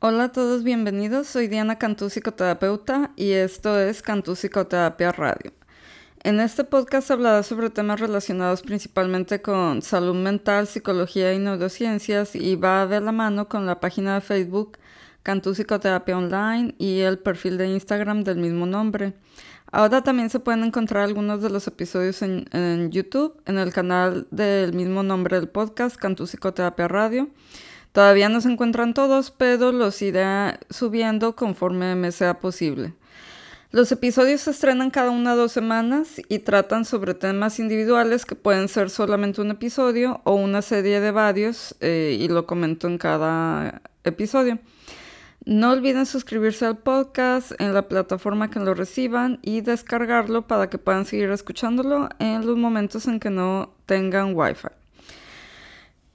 Hola a todos, bienvenidos. Soy Diana Cantú, psicoterapeuta, y esto es Cantú Psicoterapia Radio. En este podcast hablará sobre temas relacionados principalmente con salud mental, psicología y neurociencias y va de la mano con la página de Facebook Cantú Psicoterapia Online y el perfil de Instagram del mismo nombre. Ahora también se pueden encontrar algunos de los episodios en YouTube, en el canal del mismo nombre del podcast, Cantú Psicoterapia Radio Todavía no se encuentran todos, pero los iré subiendo conforme me sea posible. Los episodios se estrenan cada una o dos semanas y tratan sobre temas individuales que pueden ser solamente un episodio o una serie de varios eh, y lo comento en cada episodio. No olviden suscribirse al podcast en la plataforma que lo reciban y descargarlo para que puedan seguir escuchándolo en los momentos en que no tengan wifi.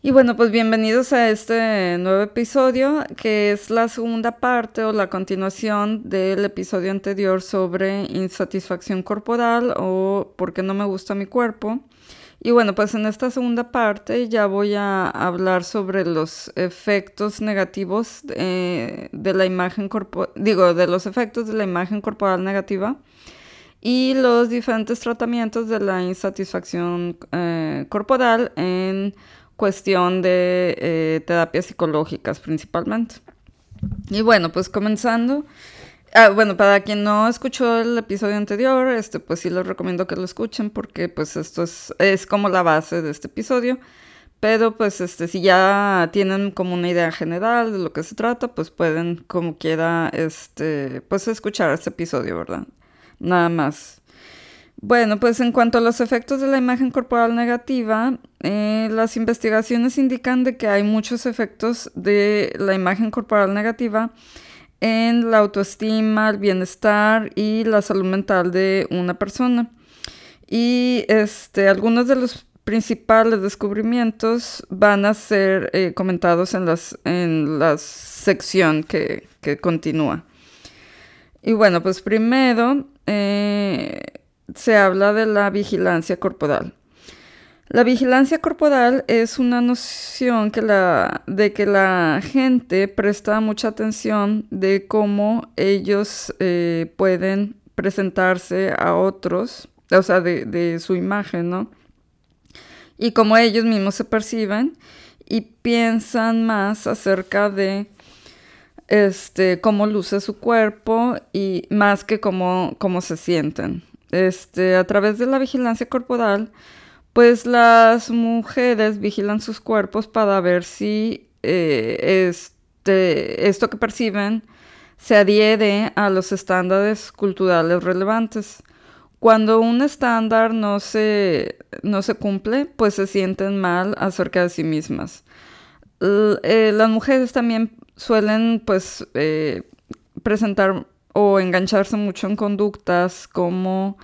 Y bueno, pues bienvenidos a este nuevo episodio, que es la segunda parte o la continuación del episodio anterior sobre insatisfacción corporal o por qué no me gusta mi cuerpo. Y bueno, pues en esta segunda parte ya voy a hablar sobre los efectos negativos de, la imagen corporal, digo, de los efectos de la imagen corporal negativa y los diferentes tratamientos de la insatisfacción eh, corporal en cuestión de eh, terapias psicológicas principalmente. Y bueno, pues comenzando. Ah, bueno, para quien no escuchó el episodio anterior, este, pues sí les recomiendo que lo escuchen porque pues esto es, es como la base de este episodio. Pero pues este, si ya tienen como una idea general de lo que se trata, pues pueden como quiera este, pues escuchar este episodio, ¿verdad? Nada más. Bueno, pues en cuanto a los efectos de la imagen corporal negativa, eh, las investigaciones indican de que hay muchos efectos de la imagen corporal negativa en la autoestima, el bienestar y la salud mental de una persona. Y este, algunos de los principales descubrimientos van a ser eh, comentados en, las, en la sección que, que, continúa. Y bueno, pues primero eh, se habla de la vigilancia corporal. La vigilancia corporal es una noción que la, de que la gente presta mucha atención de cómo ellos eh, pueden presentarse a otros, o sea, de, su imagen, ¿no? Y cómo ellos mismos se perciben y piensan más acerca de este, cómo luce su cuerpo y más que cómo, cómo se sienten. Este, a través de la vigilancia corporal, pues las mujeres vigilan sus cuerpos para ver si eh, este, esto que perciben se adhiere a los estándares culturales relevantes. Cuando un estándar no se, no se cumple, pues se sienten mal acerca de sí mismas. Eh, las mujeres también suelen pues eh, presentar o engancharse mucho en conductas como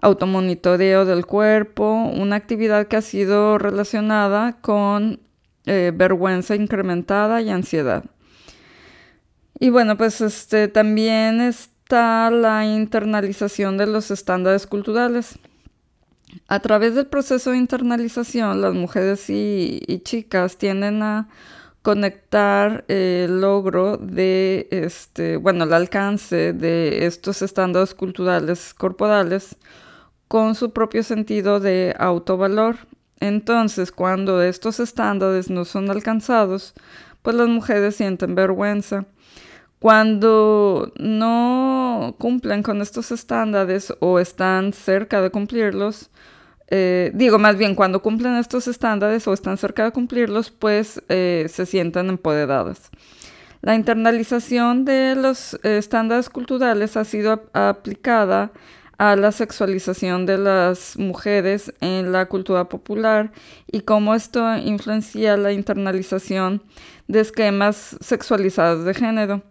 automonitoreo del cuerpo, una actividad que ha sido relacionada con eh, vergüenza incrementada y ansiedad. Y bueno, pues este también está la internalización de los estándares culturales. A través del proceso de internalización, las mujeres y chicas tienden a conectar el logro de este, bueno, el alcance de estos estándares culturales corporales con su propio sentido de autovalor. Entonces, cuando estos estándares no son alcanzados, pues las mujeres sienten vergüenza. Cuando no cumplen con estos estándares o están cerca de cumplirlos, eh, digo, más bien cuando cumplen estos estándares o están cerca de cumplirlos, pues eh, se sientan empoderadas. La internalización de los eh, estándares culturales ha sido aplicada a la sexualización de las mujeres en la cultura popular y cómo esto influencia la internalización de esquemas sexualizados de género,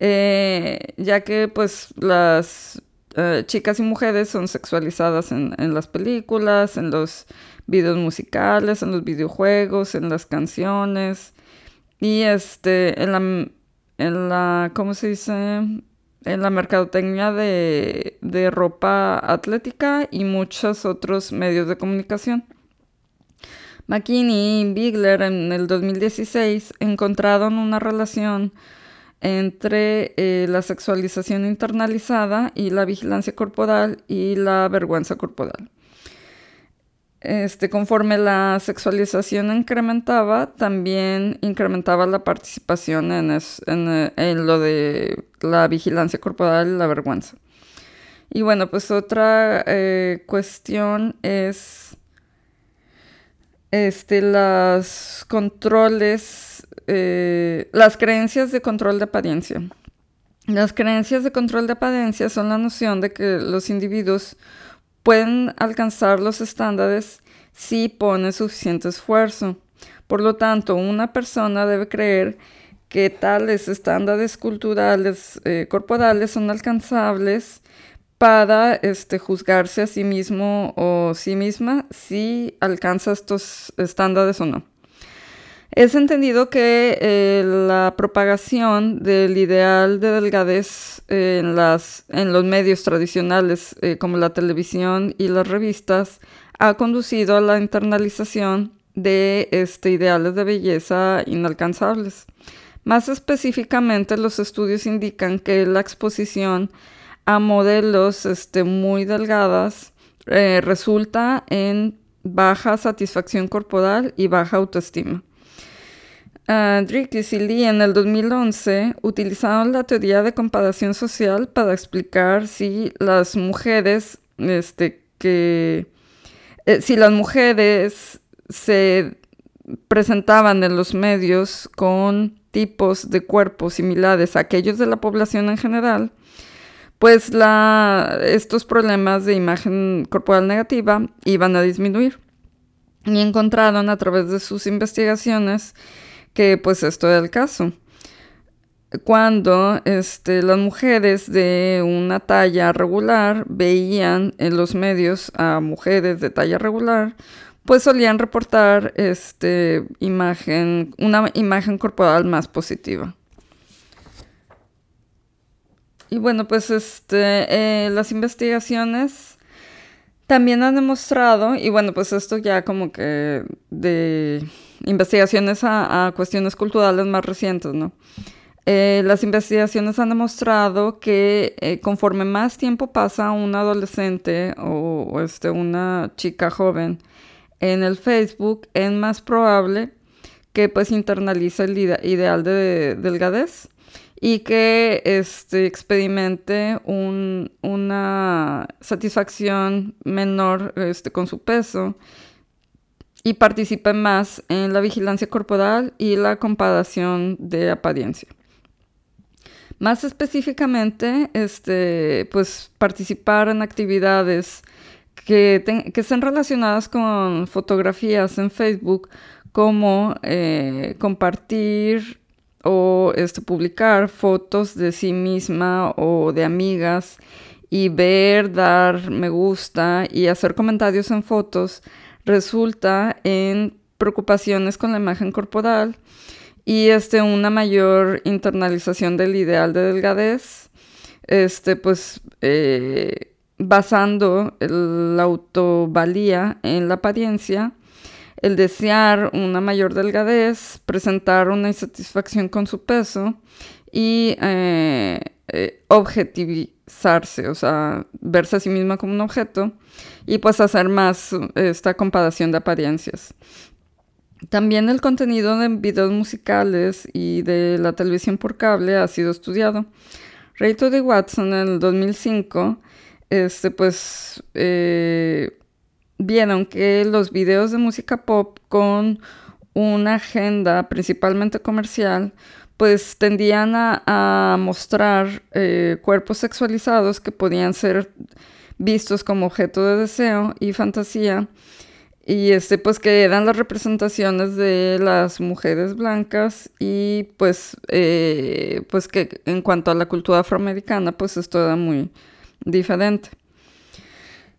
ya que pues las eh, chicas y mujeres son sexualizadas en, las películas, en los videos musicales, en los videojuegos, en las canciones y este en la en la ¿cómo se dice? en la mercadotecnia de, de ropa atlética y muchos otros medios de comunicación. McKinney y Bigler en el 2016 encontraron una relación entre eh, la sexualización internalizada y la vigilancia corporal y la vergüenza corporal. Este, conforme la sexualización incrementaba, también incrementaba la participación en, en, lo de la vigilancia corporal y la vergüenza. Y bueno, pues otra eh, cuestión es este, los controles, eh, las creencias de control de apariencia. Las creencias de control de apariencia son la noción de que los individuos pueden alcanzar los estándares si ponen suficiente esfuerzo. Por lo tanto, una persona debe creer que tales estándares culturales eh, corporales son alcanzables para este, juzgarse a sí mismo o sí misma si alcanza estos estándares o no. Es entendido que eh, la propagación del ideal de delgadez en, los medios tradicionales eh, como la televisión y las revistas ha conducido a la internalización de este, ideales de belleza inalcanzables. Más específicamente, los estudios indican que la exposición a modelos este, muy delgadas eh, resulta en baja satisfacción corporal y baja autoestima. Uh, y Lee en el 2011 utilizaron la teoría de comparación social para explicar si las mujeres este, que eh, si las mujeres se presentaban en los medios con tipos de cuerpos similares a aquellos de la población en general, pues estos problemas de imagen corporal negativa iban a disminuir. Y encontraron a través de sus investigaciones que pues esto era el caso. Cuando este, las mujeres de una talla regular veían en los medios a mujeres de talla regular, pues solían reportar este, imagen, una imagen corporal más positiva. Y bueno, pues este, eh, las investigaciones también han demostrado, y bueno, pues esto ya como que de investigaciones a, cuestiones culturales más recientes, ¿no? Eh, las investigaciones han demostrado que eh, conforme más tiempo pasa un adolescente o, este, una chica joven en el Facebook, es más probable que pues internalice el ideal de delgadez y que este, experimente una satisfacción menor este, con su peso y participe más en la vigilancia corporal y la comparación de apariencia. Más específicamente, este, pues participar en actividades que, que estén relacionadas con fotografías en Facebook, como eh, compartir o este, publicar fotos de sí misma o de amigas y ver, dar me gusta y hacer comentarios en fotos resulta en preocupaciones con la imagen corporal y este, una mayor internalización del ideal de delgadez, este, pues eh, basando la autovalía en la apariencia el desear una mayor delgadez, presentar una insatisfacción con su peso y eh, eh, objetivizarse, o sea, verse a sí misma como un objeto y pues hacer más esta comparación de apariencias. También el contenido de videos musicales y de la televisión por cable ha sido estudiado. Rachel de Watson en el 2005, este, pues, eh, vieron que los videos de música pop con una agenda principalmente comercial, pues tendían a, mostrar eh, cuerpos sexualizados que podían ser vistos como objeto de deseo y fantasía. Y este, pues que eran las representaciones de las mujeres blancas y pues, eh, pues que en cuanto a la cultura afroamericana, pues esto era muy diferente.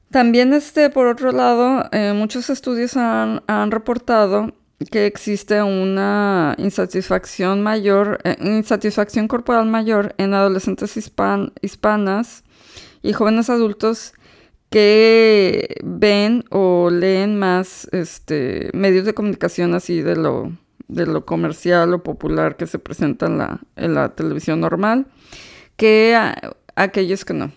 También, este, por otro lado, eh, muchos estudios han, reportado que existe una insatisfacción mayor, eh, insatisfacción corporal mayor en adolescentes hispanas y jóvenes adultos que ven o leen más este, medios de comunicación así de lo de lo comercial o popular que se presenta en la, en la televisión normal que aquellos que no.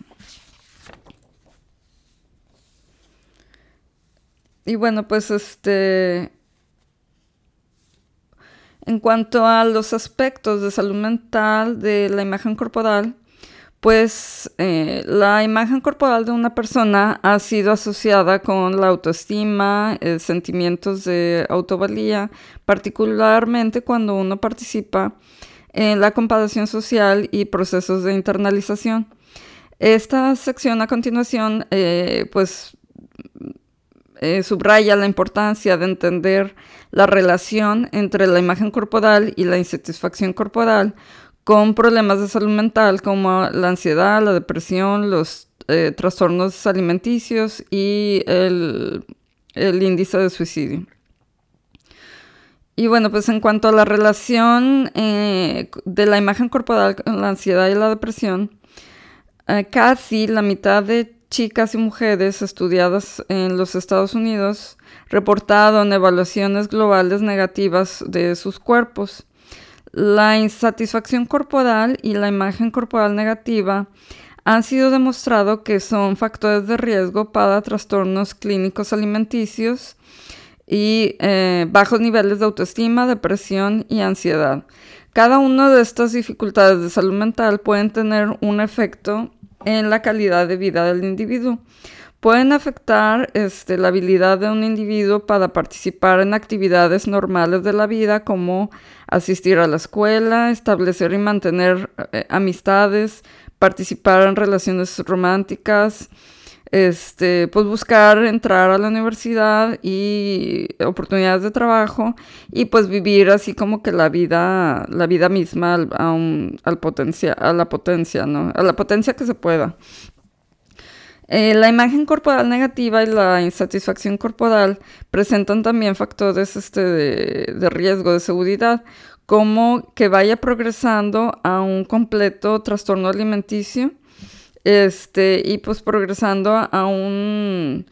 Y bueno, pues este... En cuanto a los aspectos de salud mental de la imagen corporal, pues eh, la imagen corporal de una persona ha sido asociada con la autoestima, eh, sentimientos de autovalía, particularmente cuando uno participa en la comparación social y procesos de internalización. Esta sección a continuación, eh, pues, subraya la importancia de entender la relación entre la imagen corporal y la insatisfacción corporal con problemas de salud mental como la ansiedad, la depresión, los eh, trastornos alimenticios y el, índice de suicidio. Y bueno, pues en cuanto a la relación eh, de la imagen corporal con la ansiedad y la depresión, eh, casi la mitad de chicas y mujeres estudiadas en los Estados Unidos reportaron evaluaciones globales negativas de sus cuerpos. La insatisfacción corporal y la imagen corporal negativa han sido demostrado que son factores de riesgo para trastornos clínicos alimenticios y eh, bajos niveles de autoestima, depresión y ansiedad. Cada una de estas dificultades de salud mental pueden tener un efecto en la calidad de vida del individuo pueden afectar este, la habilidad de un individuo para participar en actividades normales de la vida como asistir a la escuela, establecer y mantener eh, amistades, participar en relaciones románticas, este, pues buscar entrar a la universidad y oportunidades de trabajo y pues vivir así como que la vida, la vida misma al, al potencia, a la potencia, ¿no? A la potencia que se pueda. Eh, la imagen corporal negativa y la insatisfacción corporal presentan también factores este, de, riesgo de seguridad, como que vaya progresando a un completo trastorno alimenticio este, y pues progresando a un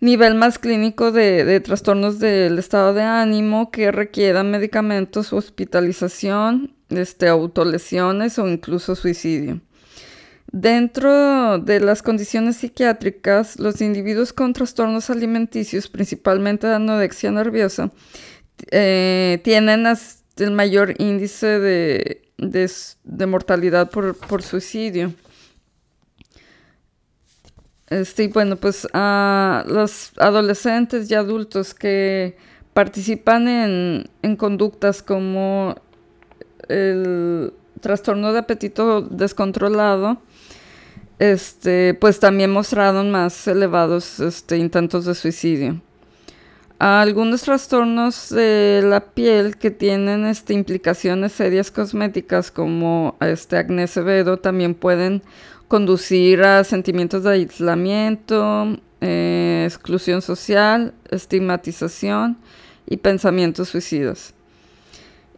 nivel más clínico de, trastornos del estado de ánimo que requieran medicamentos, hospitalización, este, autolesiones o incluso suicidio. Dentro de las condiciones psiquiátricas, los individuos con trastornos alimenticios, principalmente de anorexia nerviosa, eh, tienen el mayor índice de, mortalidad por, suicidio. Este, bueno, pues a los adolescentes y adultos que participan en, en conductas como el trastorno de apetito descontrolado, este, pues también mostraron más elevados este, intentos de suicidio. Algunos trastornos de la piel que tienen este, implicaciones serias cosméticas como este acné severo también pueden conducir a sentimientos de aislamiento, eh, exclusión social, estigmatización y pensamientos suicidas.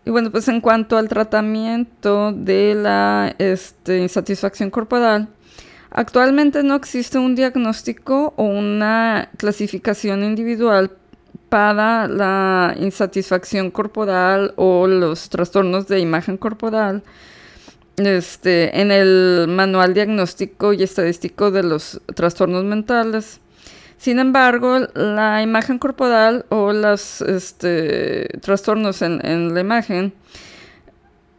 Y bueno, pues en cuanto al tratamiento de la insatisfacción corporal, Actualmente no existe un diagnóstico o una clasificación individual para la insatisfacción corporal o los trastornos de imagen corporal este, en el manual diagnóstico y estadístico de los trastornos mentales. Sin embargo, la imagen corporal o los este, trastornos en, en la imagen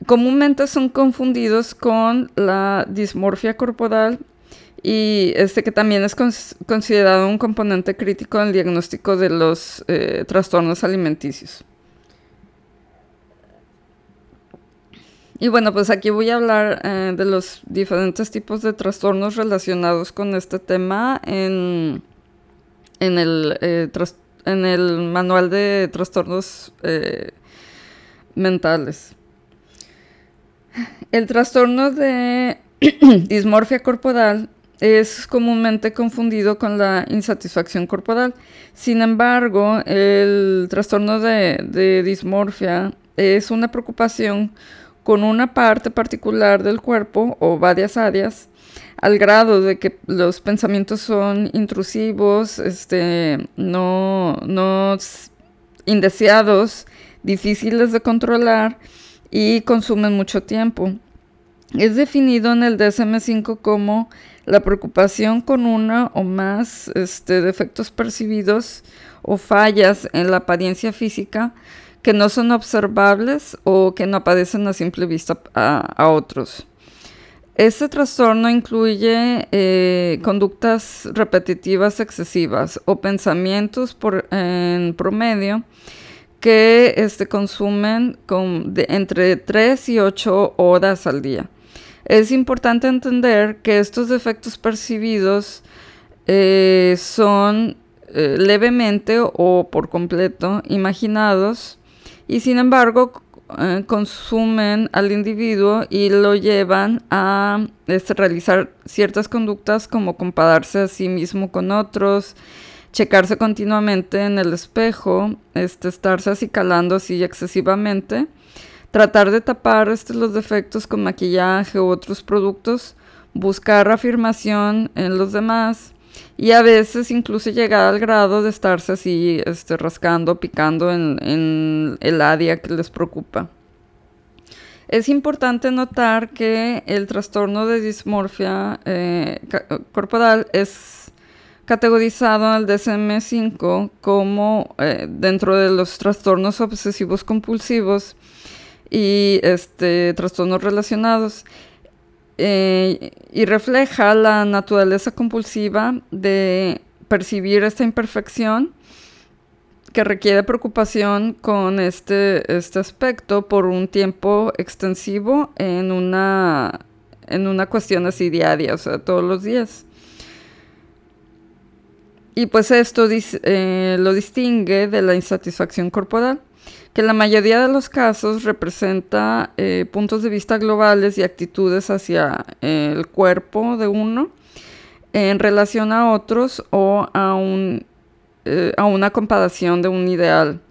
comúnmente son confundidos con la dismorfia corporal y este que también es considerado un componente crítico en el diagnóstico de los eh, trastornos alimenticios. Y bueno, pues aquí voy a hablar eh, de los diferentes tipos de trastornos relacionados con este tema en, en, el, eh, en el manual de trastornos mentales. El trastorno de dismorfia corporal es comúnmente confundido con la insatisfacción corporal. Sin embargo, el trastorno de, dismorfia es una preocupación con una parte particular del cuerpo o varias áreas al grado de que los pensamientos son intrusivos, este, no, no indeseados, difíciles de controlar y consumen mucho tiempo. Es definido en el DSM5 como la preocupación con una o más este, defectos percibidos o fallas en la apariencia física que no son observables o que no aparecen a simple vista a, otros. Este trastorno incluye eh, conductas repetitivas excesivas o pensamientos en promedio que este, consumen entre 3 y 8 horas al día. Es importante entender que estos defectos percibidos eh, son eh, levemente o por completo imaginados y sin embargo eh, consumen al individuo y lo llevan a este, realizar ciertas conductas como compararse a sí mismo con otros, checarse continuamente en el espejo, este, estarse acicalando así excesivamente, tratar de tapar este, los defectos con maquillaje u otros productos, buscar afirmación en los demás y a veces incluso llegar al grado de estarse así este, rascando, picando en, el área que les preocupa. Es importante notar que el trastorno de dismorfia eh, corporal es categorizado en el DSM-5 como eh, dentro de los trastornos obsesivos compulsivos y este, trastornos relacionados. Eh, y refleja la naturaleza compulsiva de percibir esta imperfección que requiere preocupación con este, este aspecto por un tiempo extensivo en una, en una cuestión así diaria, o sea, todos los días. Y pues esto eh, lo distingue de la insatisfacción corporal que en la mayoría de los casos representa eh, puntos de vista globales y actitudes hacia eh, el cuerpo de uno en relación a otros o a, un, eh, a una comparación de un ideal.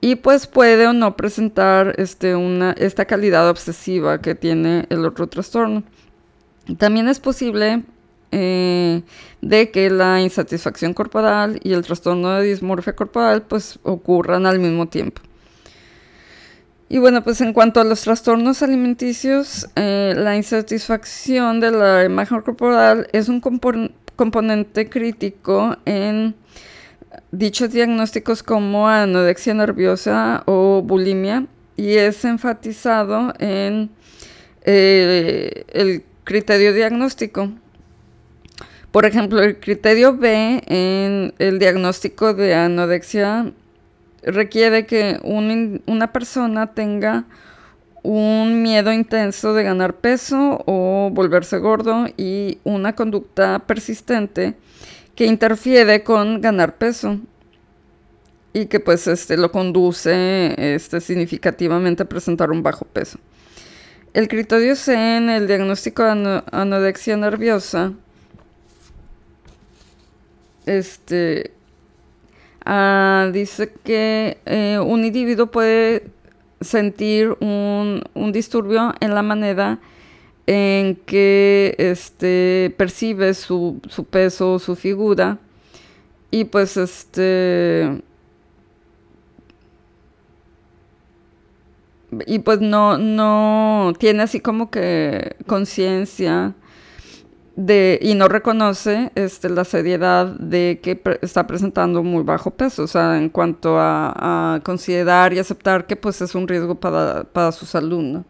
Y pues puede o no presentar este, una, esta calidad obsesiva que tiene el otro trastorno. También es posible de que la insatisfacción corporal y el trastorno de dismorfia corporal pues ocurran al mismo tiempo. Y bueno, pues en cuanto a los trastornos alimenticios, eh, la insatisfacción de la imagen corporal es un componente crítico en dichos diagnósticos como anorexia nerviosa o bulimia y es enfatizado en eh, el criterio diagnóstico. Por ejemplo, el criterio B en el diagnóstico de anorexia requiere que una persona tenga un miedo intenso de ganar peso o volverse gordo y una conducta persistente que interfiere con ganar peso y que pues este lo conduce este, significativamente a presentar un bajo peso. El criterio C en el diagnóstico de anorexia nerviosa este Ah, dice que eh, un individuo puede sentir un, disturbio en la manera en que este, percibe su, su peso, su figura, y pues este... Y pues no, no tiene así como que conciencia y no reconoce este, la seriedad de que está presentando muy bajo peso, o sea, en cuanto a, considerar y aceptar que pues es un riesgo para, su salud,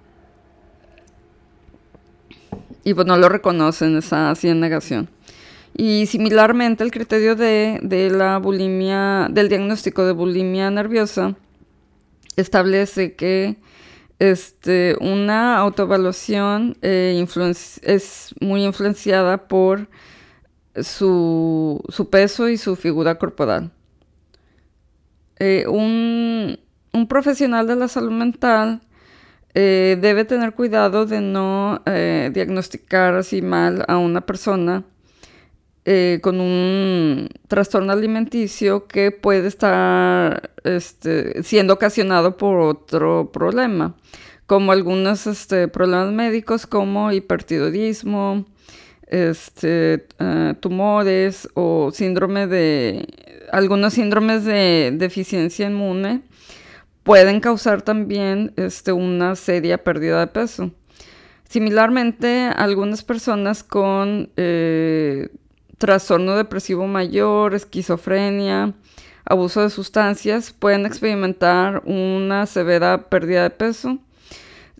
Y pues no lo reconocen esa así en negación. Y similarmente el criterio de la bulimia, del diagnóstico de bulimia nerviosa, establece que este, una autoevaluación eh, es muy influenciada por su, peso y su figura corporal. Eh, un, profesional de la salud mental eh, debe tener cuidado de no diagnosticar así mal a una persona con un trastorno alimenticio que puede estar este, siendo ocasionado por otro problema como algunos este, problemas médicos como hipertiroidismo, este, eh, tumores o síndrome de algunos síndromes de deficiencia inmune pueden causar también una seria pérdida de peso. Similarmente, algunas personas con eh, trastorno depresivo mayor, esquizofrenia, abuso de sustancias, pueden experimentar una severa pérdida de peso.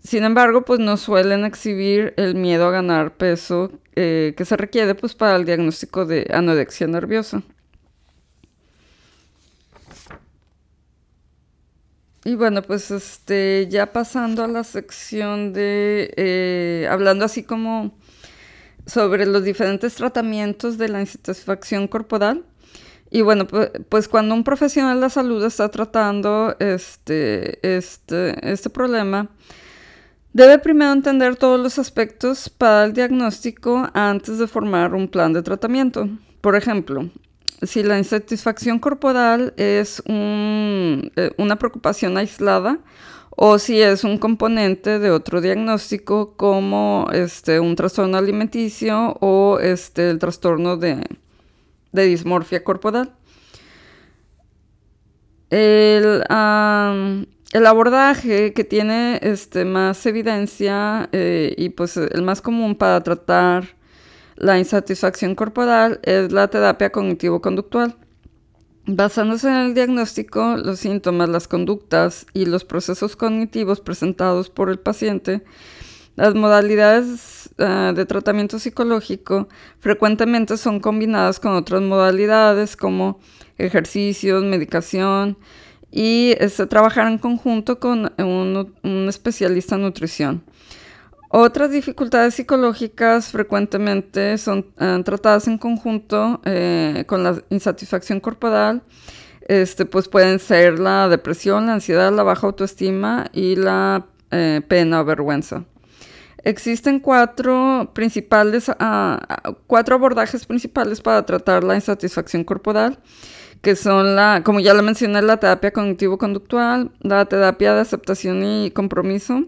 Sin embargo, pues no suelen exhibir el miedo a ganar peso eh, que se requiere pues, para el diagnóstico de anorexia nerviosa. Y bueno, pues este, ya pasando a la sección de, eh, hablando así como sobre los diferentes tratamientos de la insatisfacción corporal. Y bueno, pues, cuando un profesional de la salud está tratando este, este, este problema, debe primero entender todos los aspectos para el diagnóstico antes de formar un plan de tratamiento. Por ejemplo, si la insatisfacción corporal es eh, una preocupación aislada o si es un componente de otro diagnóstico como este, un trastorno alimenticio o este, el trastorno de, dismorfia corporal. El, abordaje que tiene este, más evidencia eh, y pues el más común para tratar la insatisfacción corporal es la terapia cognitivo-conductual. Basándose en el diagnóstico, los síntomas, las conductas y los procesos cognitivos presentados por el paciente, las modalidades eh, de tratamiento psicológico frecuentemente son combinadas con otras modalidades como ejercicios, medicación y este, trabajar en conjunto con un, un especialista en nutrición. Otras dificultades psicológicas frecuentemente son eh, tratadas en conjunto eh, con la insatisfacción corporal. Este, pues pueden ser la depresión, la ansiedad, la baja autoestima y la eh, pena o vergüenza. Existen cuatro, principales, ah, cuatro abordajes principales para tratar la insatisfacción corporal, que son la, como ya lo mencioné, la terapia cognitivo-conductual, la terapia de aceptación y compromiso,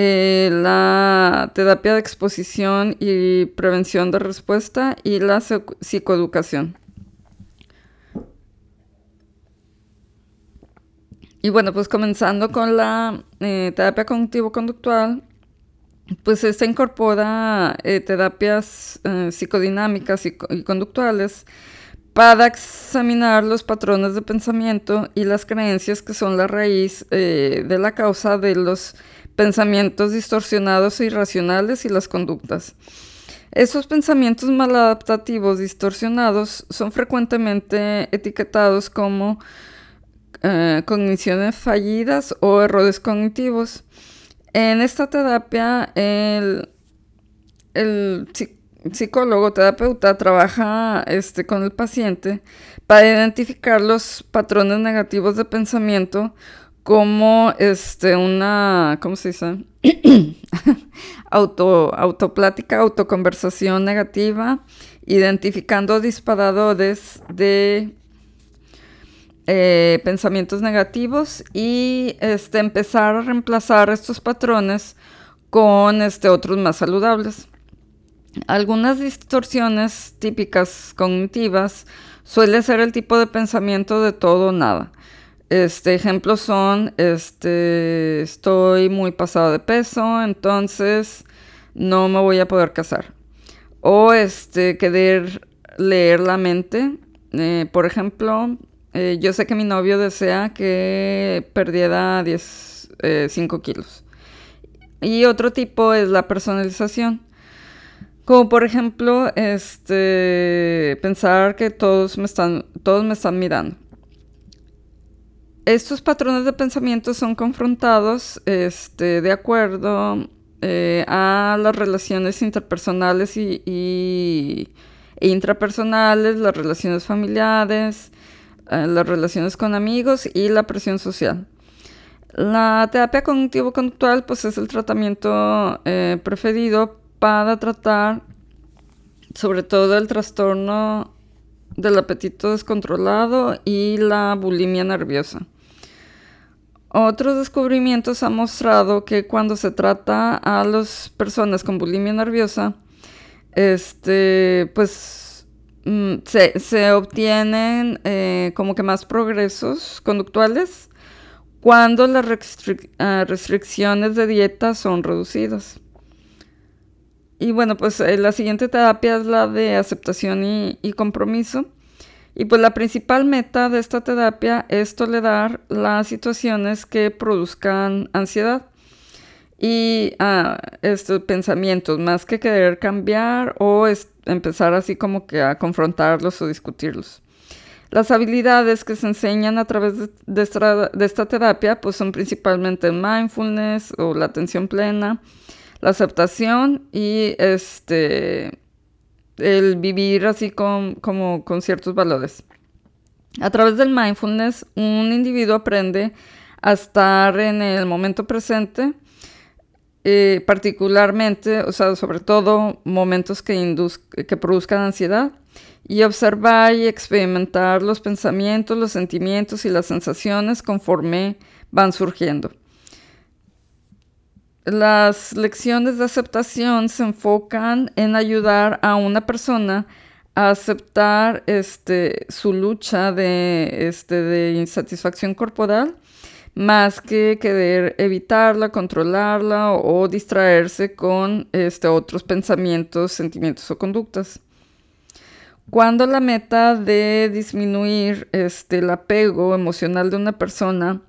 eh, la terapia de exposición y prevención de respuesta y la psicoeducación. Y bueno, pues comenzando con la eh, terapia cognitivo-conductual, pues esta incorpora eh, terapias psicodinámicas y, conductuales para examinar los patrones de pensamiento y las creencias que son la raíz de la causa de los pensamientos distorsionados e irracionales y las conductas. Esos pensamientos maladaptativos distorsionados son frecuentemente etiquetados como eh, cogniciones fallidas o errores cognitivos. En esta terapia, el, el psicólogo terapeuta trabaja este, con el paciente para identificar los patrones negativos de pensamiento como este, una, ¿cómo se dice? Auto, autoplática, autoconversación negativa, identificando disparadores de eh, pensamientos negativos y este, empezar a reemplazar estos patrones con este, otros más saludables. Algunas distorsiones típicas cognitivas suele ser el tipo de pensamiento de todo o nada este, ejemplos son, este, estoy muy pasado de peso, entonces no me voy a poder casar. O este, querer leer la mente. Eh, por ejemplo, eh, yo sé que mi novio desea que perdiera 10, 5 eh, kilos. Y otro tipo es la personalización. Como por ejemplo, este, pensar que todos me están, todos me están mirando estos patrones de pensamiento son confrontados este, de acuerdo eh, a las relaciones interpersonales y, e intrapersonales, las relaciones familiares, eh, las relaciones con amigos y la presión social. La terapia cognitivo-conductual pues, es el tratamiento eh, preferido para tratar sobre todo el trastorno del apetito descontrolado y la bulimia nerviosa. Otros descubrimientos han mostrado que cuando se trata a las personas con bulimia nerviosa, este, pues mm, se, obtienen eh, como que más progresos conductuales cuando las ah, restricciones de dieta son reducidas. Y bueno, pues eh, la siguiente terapia es la de aceptación y, compromiso. Y pues la principal meta de esta terapia es tolerar las situaciones que produzcan ansiedad y ah, estos pensamientos, más que querer cambiar o empezar así como que a confrontarlos o discutirlos. Las habilidades que se enseñan a través de, esta, terapia pues son principalmente mindfulness o la atención plena, la aceptación y este el vivir así como con ciertos valores. A través del mindfulness, un individuo aprende a estar en el momento presente, eh, particularmente, o sea, sobre todo momentos que, que produzcan ansiedad, y observar y experimentar los pensamientos, los sentimientos y las sensaciones conforme van surgiendo. Las lecciones de aceptación se enfocan en ayudar a una persona a aceptar este, su lucha de, este, de insatisfacción corporal más que querer evitarla, controlarla o, distraerse con este, otros pensamientos, sentimientos o conductas. Cuando la meta de disminuir este, el apego emocional de una persona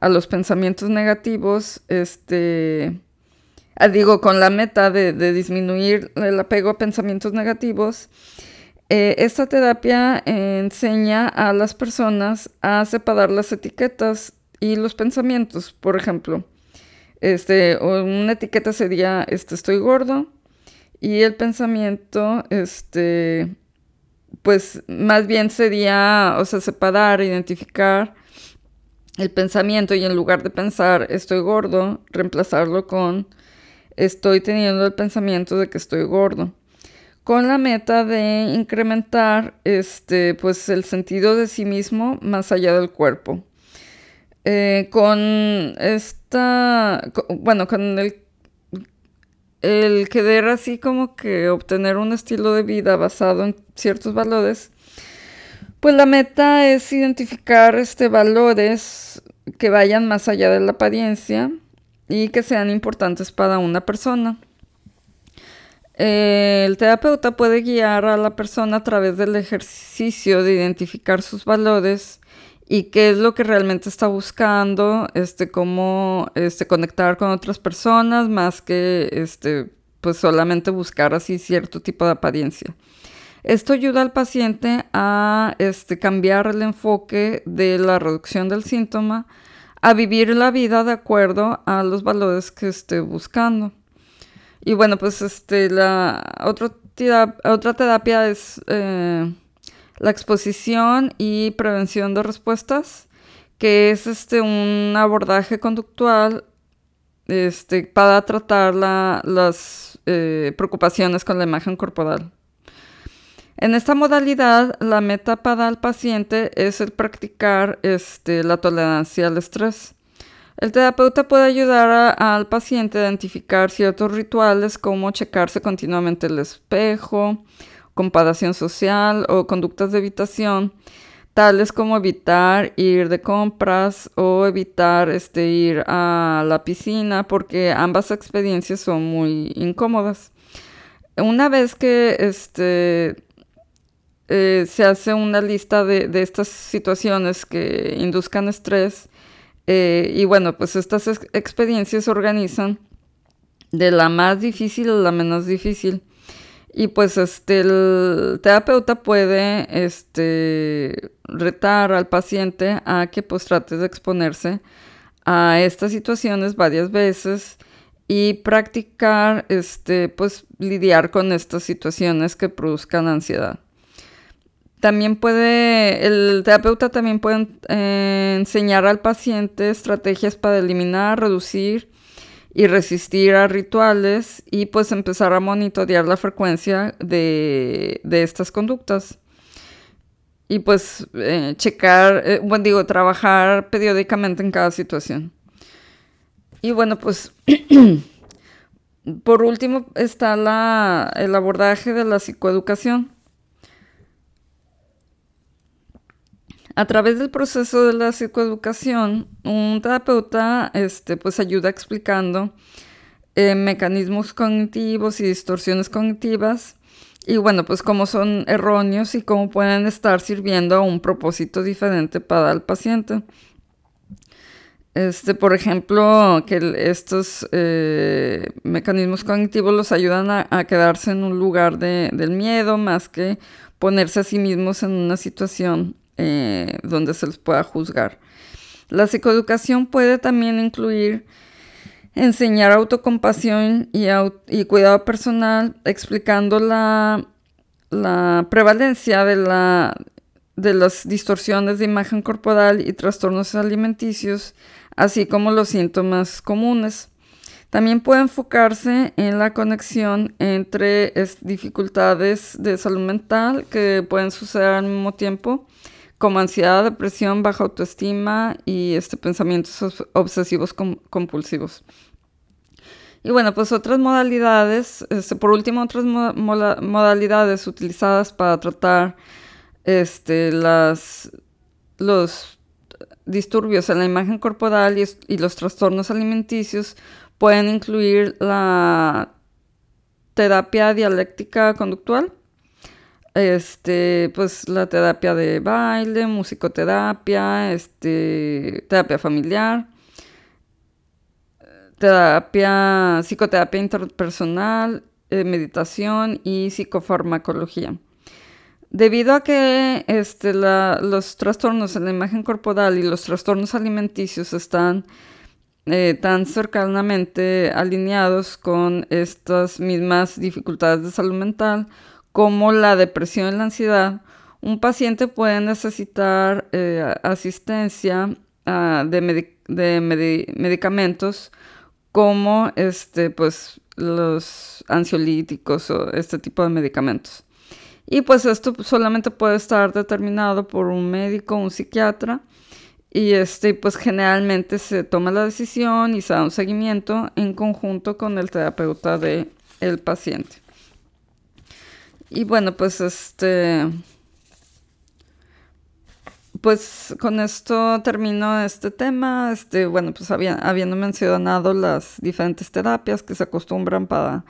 a los pensamientos negativos, este, digo, con la meta de, disminuir el apego a pensamientos negativos, eh, esta terapia enseña a las personas a separar las etiquetas y los pensamientos. Por ejemplo, este, una etiqueta sería este, estoy gordo y el pensamiento, este, pues más bien sería, o sea, separar, identificar el pensamiento y en lugar de pensar estoy gordo, reemplazarlo con estoy teniendo el pensamiento de que estoy gordo con la meta de incrementar este, pues, el sentido de sí mismo más allá del cuerpo. Eh, con esta, bueno, con el, el querer así como que obtener un estilo de vida basado en ciertos valores, pues la meta es identificar este, valores que vayan más allá de la apariencia y que sean importantes para una persona. El terapeuta puede guiar a la persona a través del ejercicio de identificar sus valores y qué es lo que realmente está buscando, este, cómo este, conectar con otras personas, más que este, pues solamente buscar así cierto tipo de apariencia. Esto ayuda al paciente a este, cambiar el enfoque de la reducción del síntoma a vivir la vida de acuerdo a los valores que esté buscando. Y bueno, pues este, la otra terapia es eh, la exposición y prevención de respuestas, que es este, un abordaje conductual este, para tratar las eh, preocupaciones con la imagen corporal. En esta modalidad, la meta para el paciente es el practicar este, la tolerancia al estrés. El terapeuta puede ayudar al paciente a identificar ciertos rituales como checarse continuamente el espejo, comparación social o conductas de evitación, tales como evitar ir de compras o evitar este, ir a la piscina, porque ambas experiencias son muy incómodas. Una vez que este, eh, se hace una lista de, estas situaciones que induzcan estrés eh, y bueno, pues estas experiencias se organizan de la más difícil a la menos difícil. Y pues este, el terapeuta puede este, retar al paciente a que pues trate de exponerse a estas situaciones varias veces y practicar este, pues lidiar con estas situaciones que produzcan ansiedad. También puede, el terapeuta también puede eh, enseñar al paciente estrategias para eliminar, reducir y resistir a rituales y pues empezar a monitorear la frecuencia de, estas conductas. Y pues eh, checar, eh, bueno, digo, trabajar periódicamente en cada situación. Y bueno, pues por último está la, el abordaje de la psicoeducación A través del proceso de la psicoeducación, un terapeuta este, pues ayuda explicando eh, mecanismos cognitivos y distorsiones cognitivas y bueno, pues cómo son erróneos y cómo pueden estar sirviendo a un propósito diferente para el paciente. Este, por ejemplo, que estos eh, mecanismos cognitivos los ayudan a, quedarse en un lugar del miedo más que ponerse a sí mismos en una situación eh, donde se les pueda juzgar. La psicoeducación puede también incluir enseñar autocompasión y, y cuidado personal, explicando la, la prevalencia de, la, de las distorsiones de imagen corporal y trastornos alimenticios, así como los síntomas comunes. También puede enfocarse en la conexión entre dificultades de salud mental que pueden suceder al mismo tiempo, como ansiedad, depresión, baja autoestima y este, pensamientos obsesivos compulsivos. Y bueno, pues otras modalidades, este, por último, otras modalidades utilizadas para tratar este, las, los disturbios en la imagen corporal y, los trastornos alimenticios pueden incluir la terapia dialéctica conductual, este, pues la terapia de baile, musicoterapia, este, terapia familiar, terapia, psicoterapia interpersonal, eh, meditación y psicofarmacología. Debido a que este, los trastornos en la imagen corporal y los trastornos alimenticios están eh, tan cercanamente alineados con estas mismas dificultades de salud mental como la depresión y la ansiedad, un paciente puede necesitar eh, asistencia ah, de, medicamentos como este, pues, los ansiolíticos o este tipo de medicamentos. Y pues esto solamente puede estar determinado por un médico, un psiquiatra, y este, pues generalmente se toma la decisión y se da un seguimiento en conjunto con el terapeuta del el paciente. Y bueno, pues este, pues con esto termino este tema. Este, bueno, pues habiendo mencionado las diferentes terapias que se acostumbran para,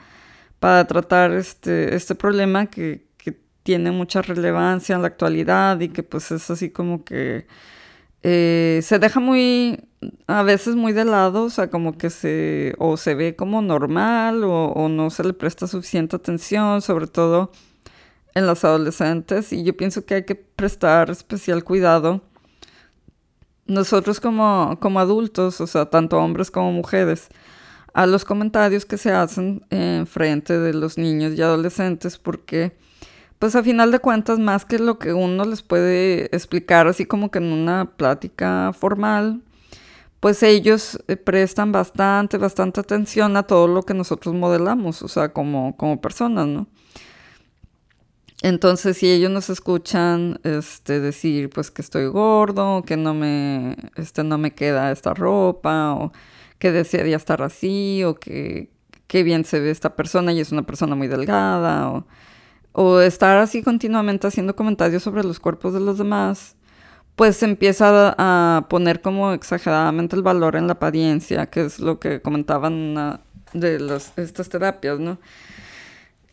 para tratar este, este problema que, tiene mucha relevancia en la actualidad y que pues es así como que eh, se deja muy, a veces muy de lado, o sea, como que se, o se ve como normal o, no se le presta suficiente atención, sobre todo en los adolescentes y yo pienso que hay que prestar especial cuidado. Nosotros como, como adultos, o sea, tanto hombres como mujeres, a los comentarios que se hacen en frente de los niños y adolescentes porque pues a final de cuentas más que lo que uno les puede explicar así como que en una plática formal, pues ellos eh, prestan bastante, bastante atención a todo lo que nosotros modelamos, o sea, como, como personas, ¿no? Entonces, si ellos nos escuchan este, decir pues que estoy gordo, que no me, este, no me queda esta ropa, o que desearía estar así, o que, qué bien se ve esta persona y es una persona muy delgada, o, o estar así continuamente haciendo comentarios sobre los cuerpos de los demás, pues se empieza a, poner como exageradamente el valor en la apariencia, que es lo que comentaban de las, estas terapias, ¿no?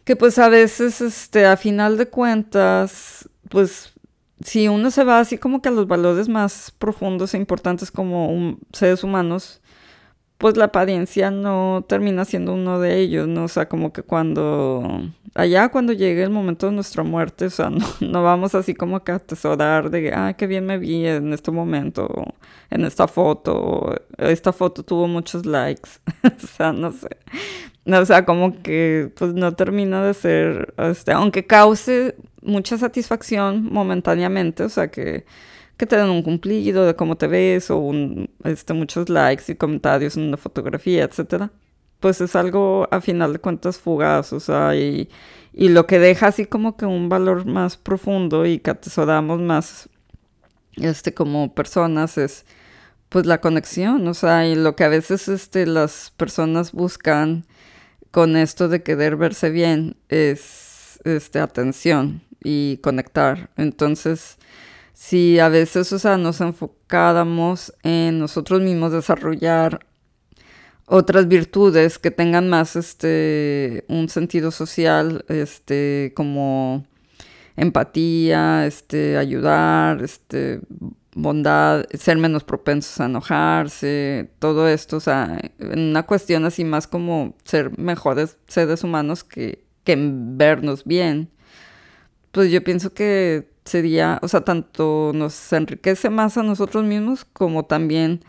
que pues a veces, este, a final de cuentas, pues si uno se va así como que a los valores más profundos e importantes como seres humanos, pues la apariencia no termina siendo uno de ellos, ¿no? O sea, como que cuando, allá cuando llegue el momento de nuestra muerte, o sea, no, vamos así como que a atesorar de, ah, qué bien me vi en este momento, en esta foto, esta foto tuvo muchos likes, o sea, no sé. O sea, como que pues no termina de ser, este, aunque cause mucha satisfacción momentáneamente, o sea, que que te den un cumplido de cómo te ves o un, este, muchos likes y comentarios en una fotografía, etcétera, pues es algo a final de cuentas fugaz, o sea, y, lo que deja así como que un valor más profundo y que atesoramos más este, como personas es pues la conexión, o sea, y lo que a veces este, las personas buscan con esto de querer verse bien es este, atención y conectar. Entonces, si a veces, o sea, nos enfocáramos en nosotros mismos desarrollar otras virtudes que tengan más este un sentido social, este, como empatía, este, ayudar, este, bondad, ser menos propensos a enojarse, todo esto, o sea, una cuestión así más como ser mejores seres humanos que, que vernos bien, pues yo pienso que sería, o sea, tanto nos enriquece más a nosotros mismos como también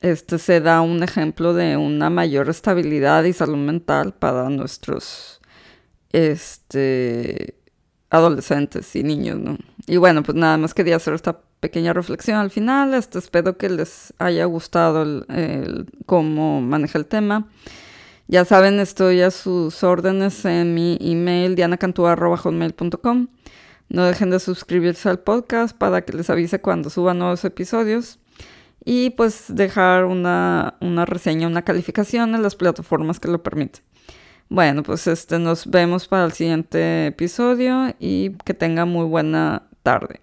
este se da un ejemplo de una mayor estabilidad y salud mental para nuestros este adolescentes y niños, ¿no? Y bueno, pues nada más quería hacer esta pequeña reflexión al final. Este, espero que les haya gustado el, cómo maneja el tema. Ya saben, estoy a sus órdenes en mi email dianacantua.com. No dejen de suscribirse al podcast para que les avise cuando suba nuevos episodios. Y pues dejar una, una reseña, una calificación en las plataformas que lo permiten. Bueno, pues este, nos vemos para el siguiente episodio y que tenga muy buena tarde.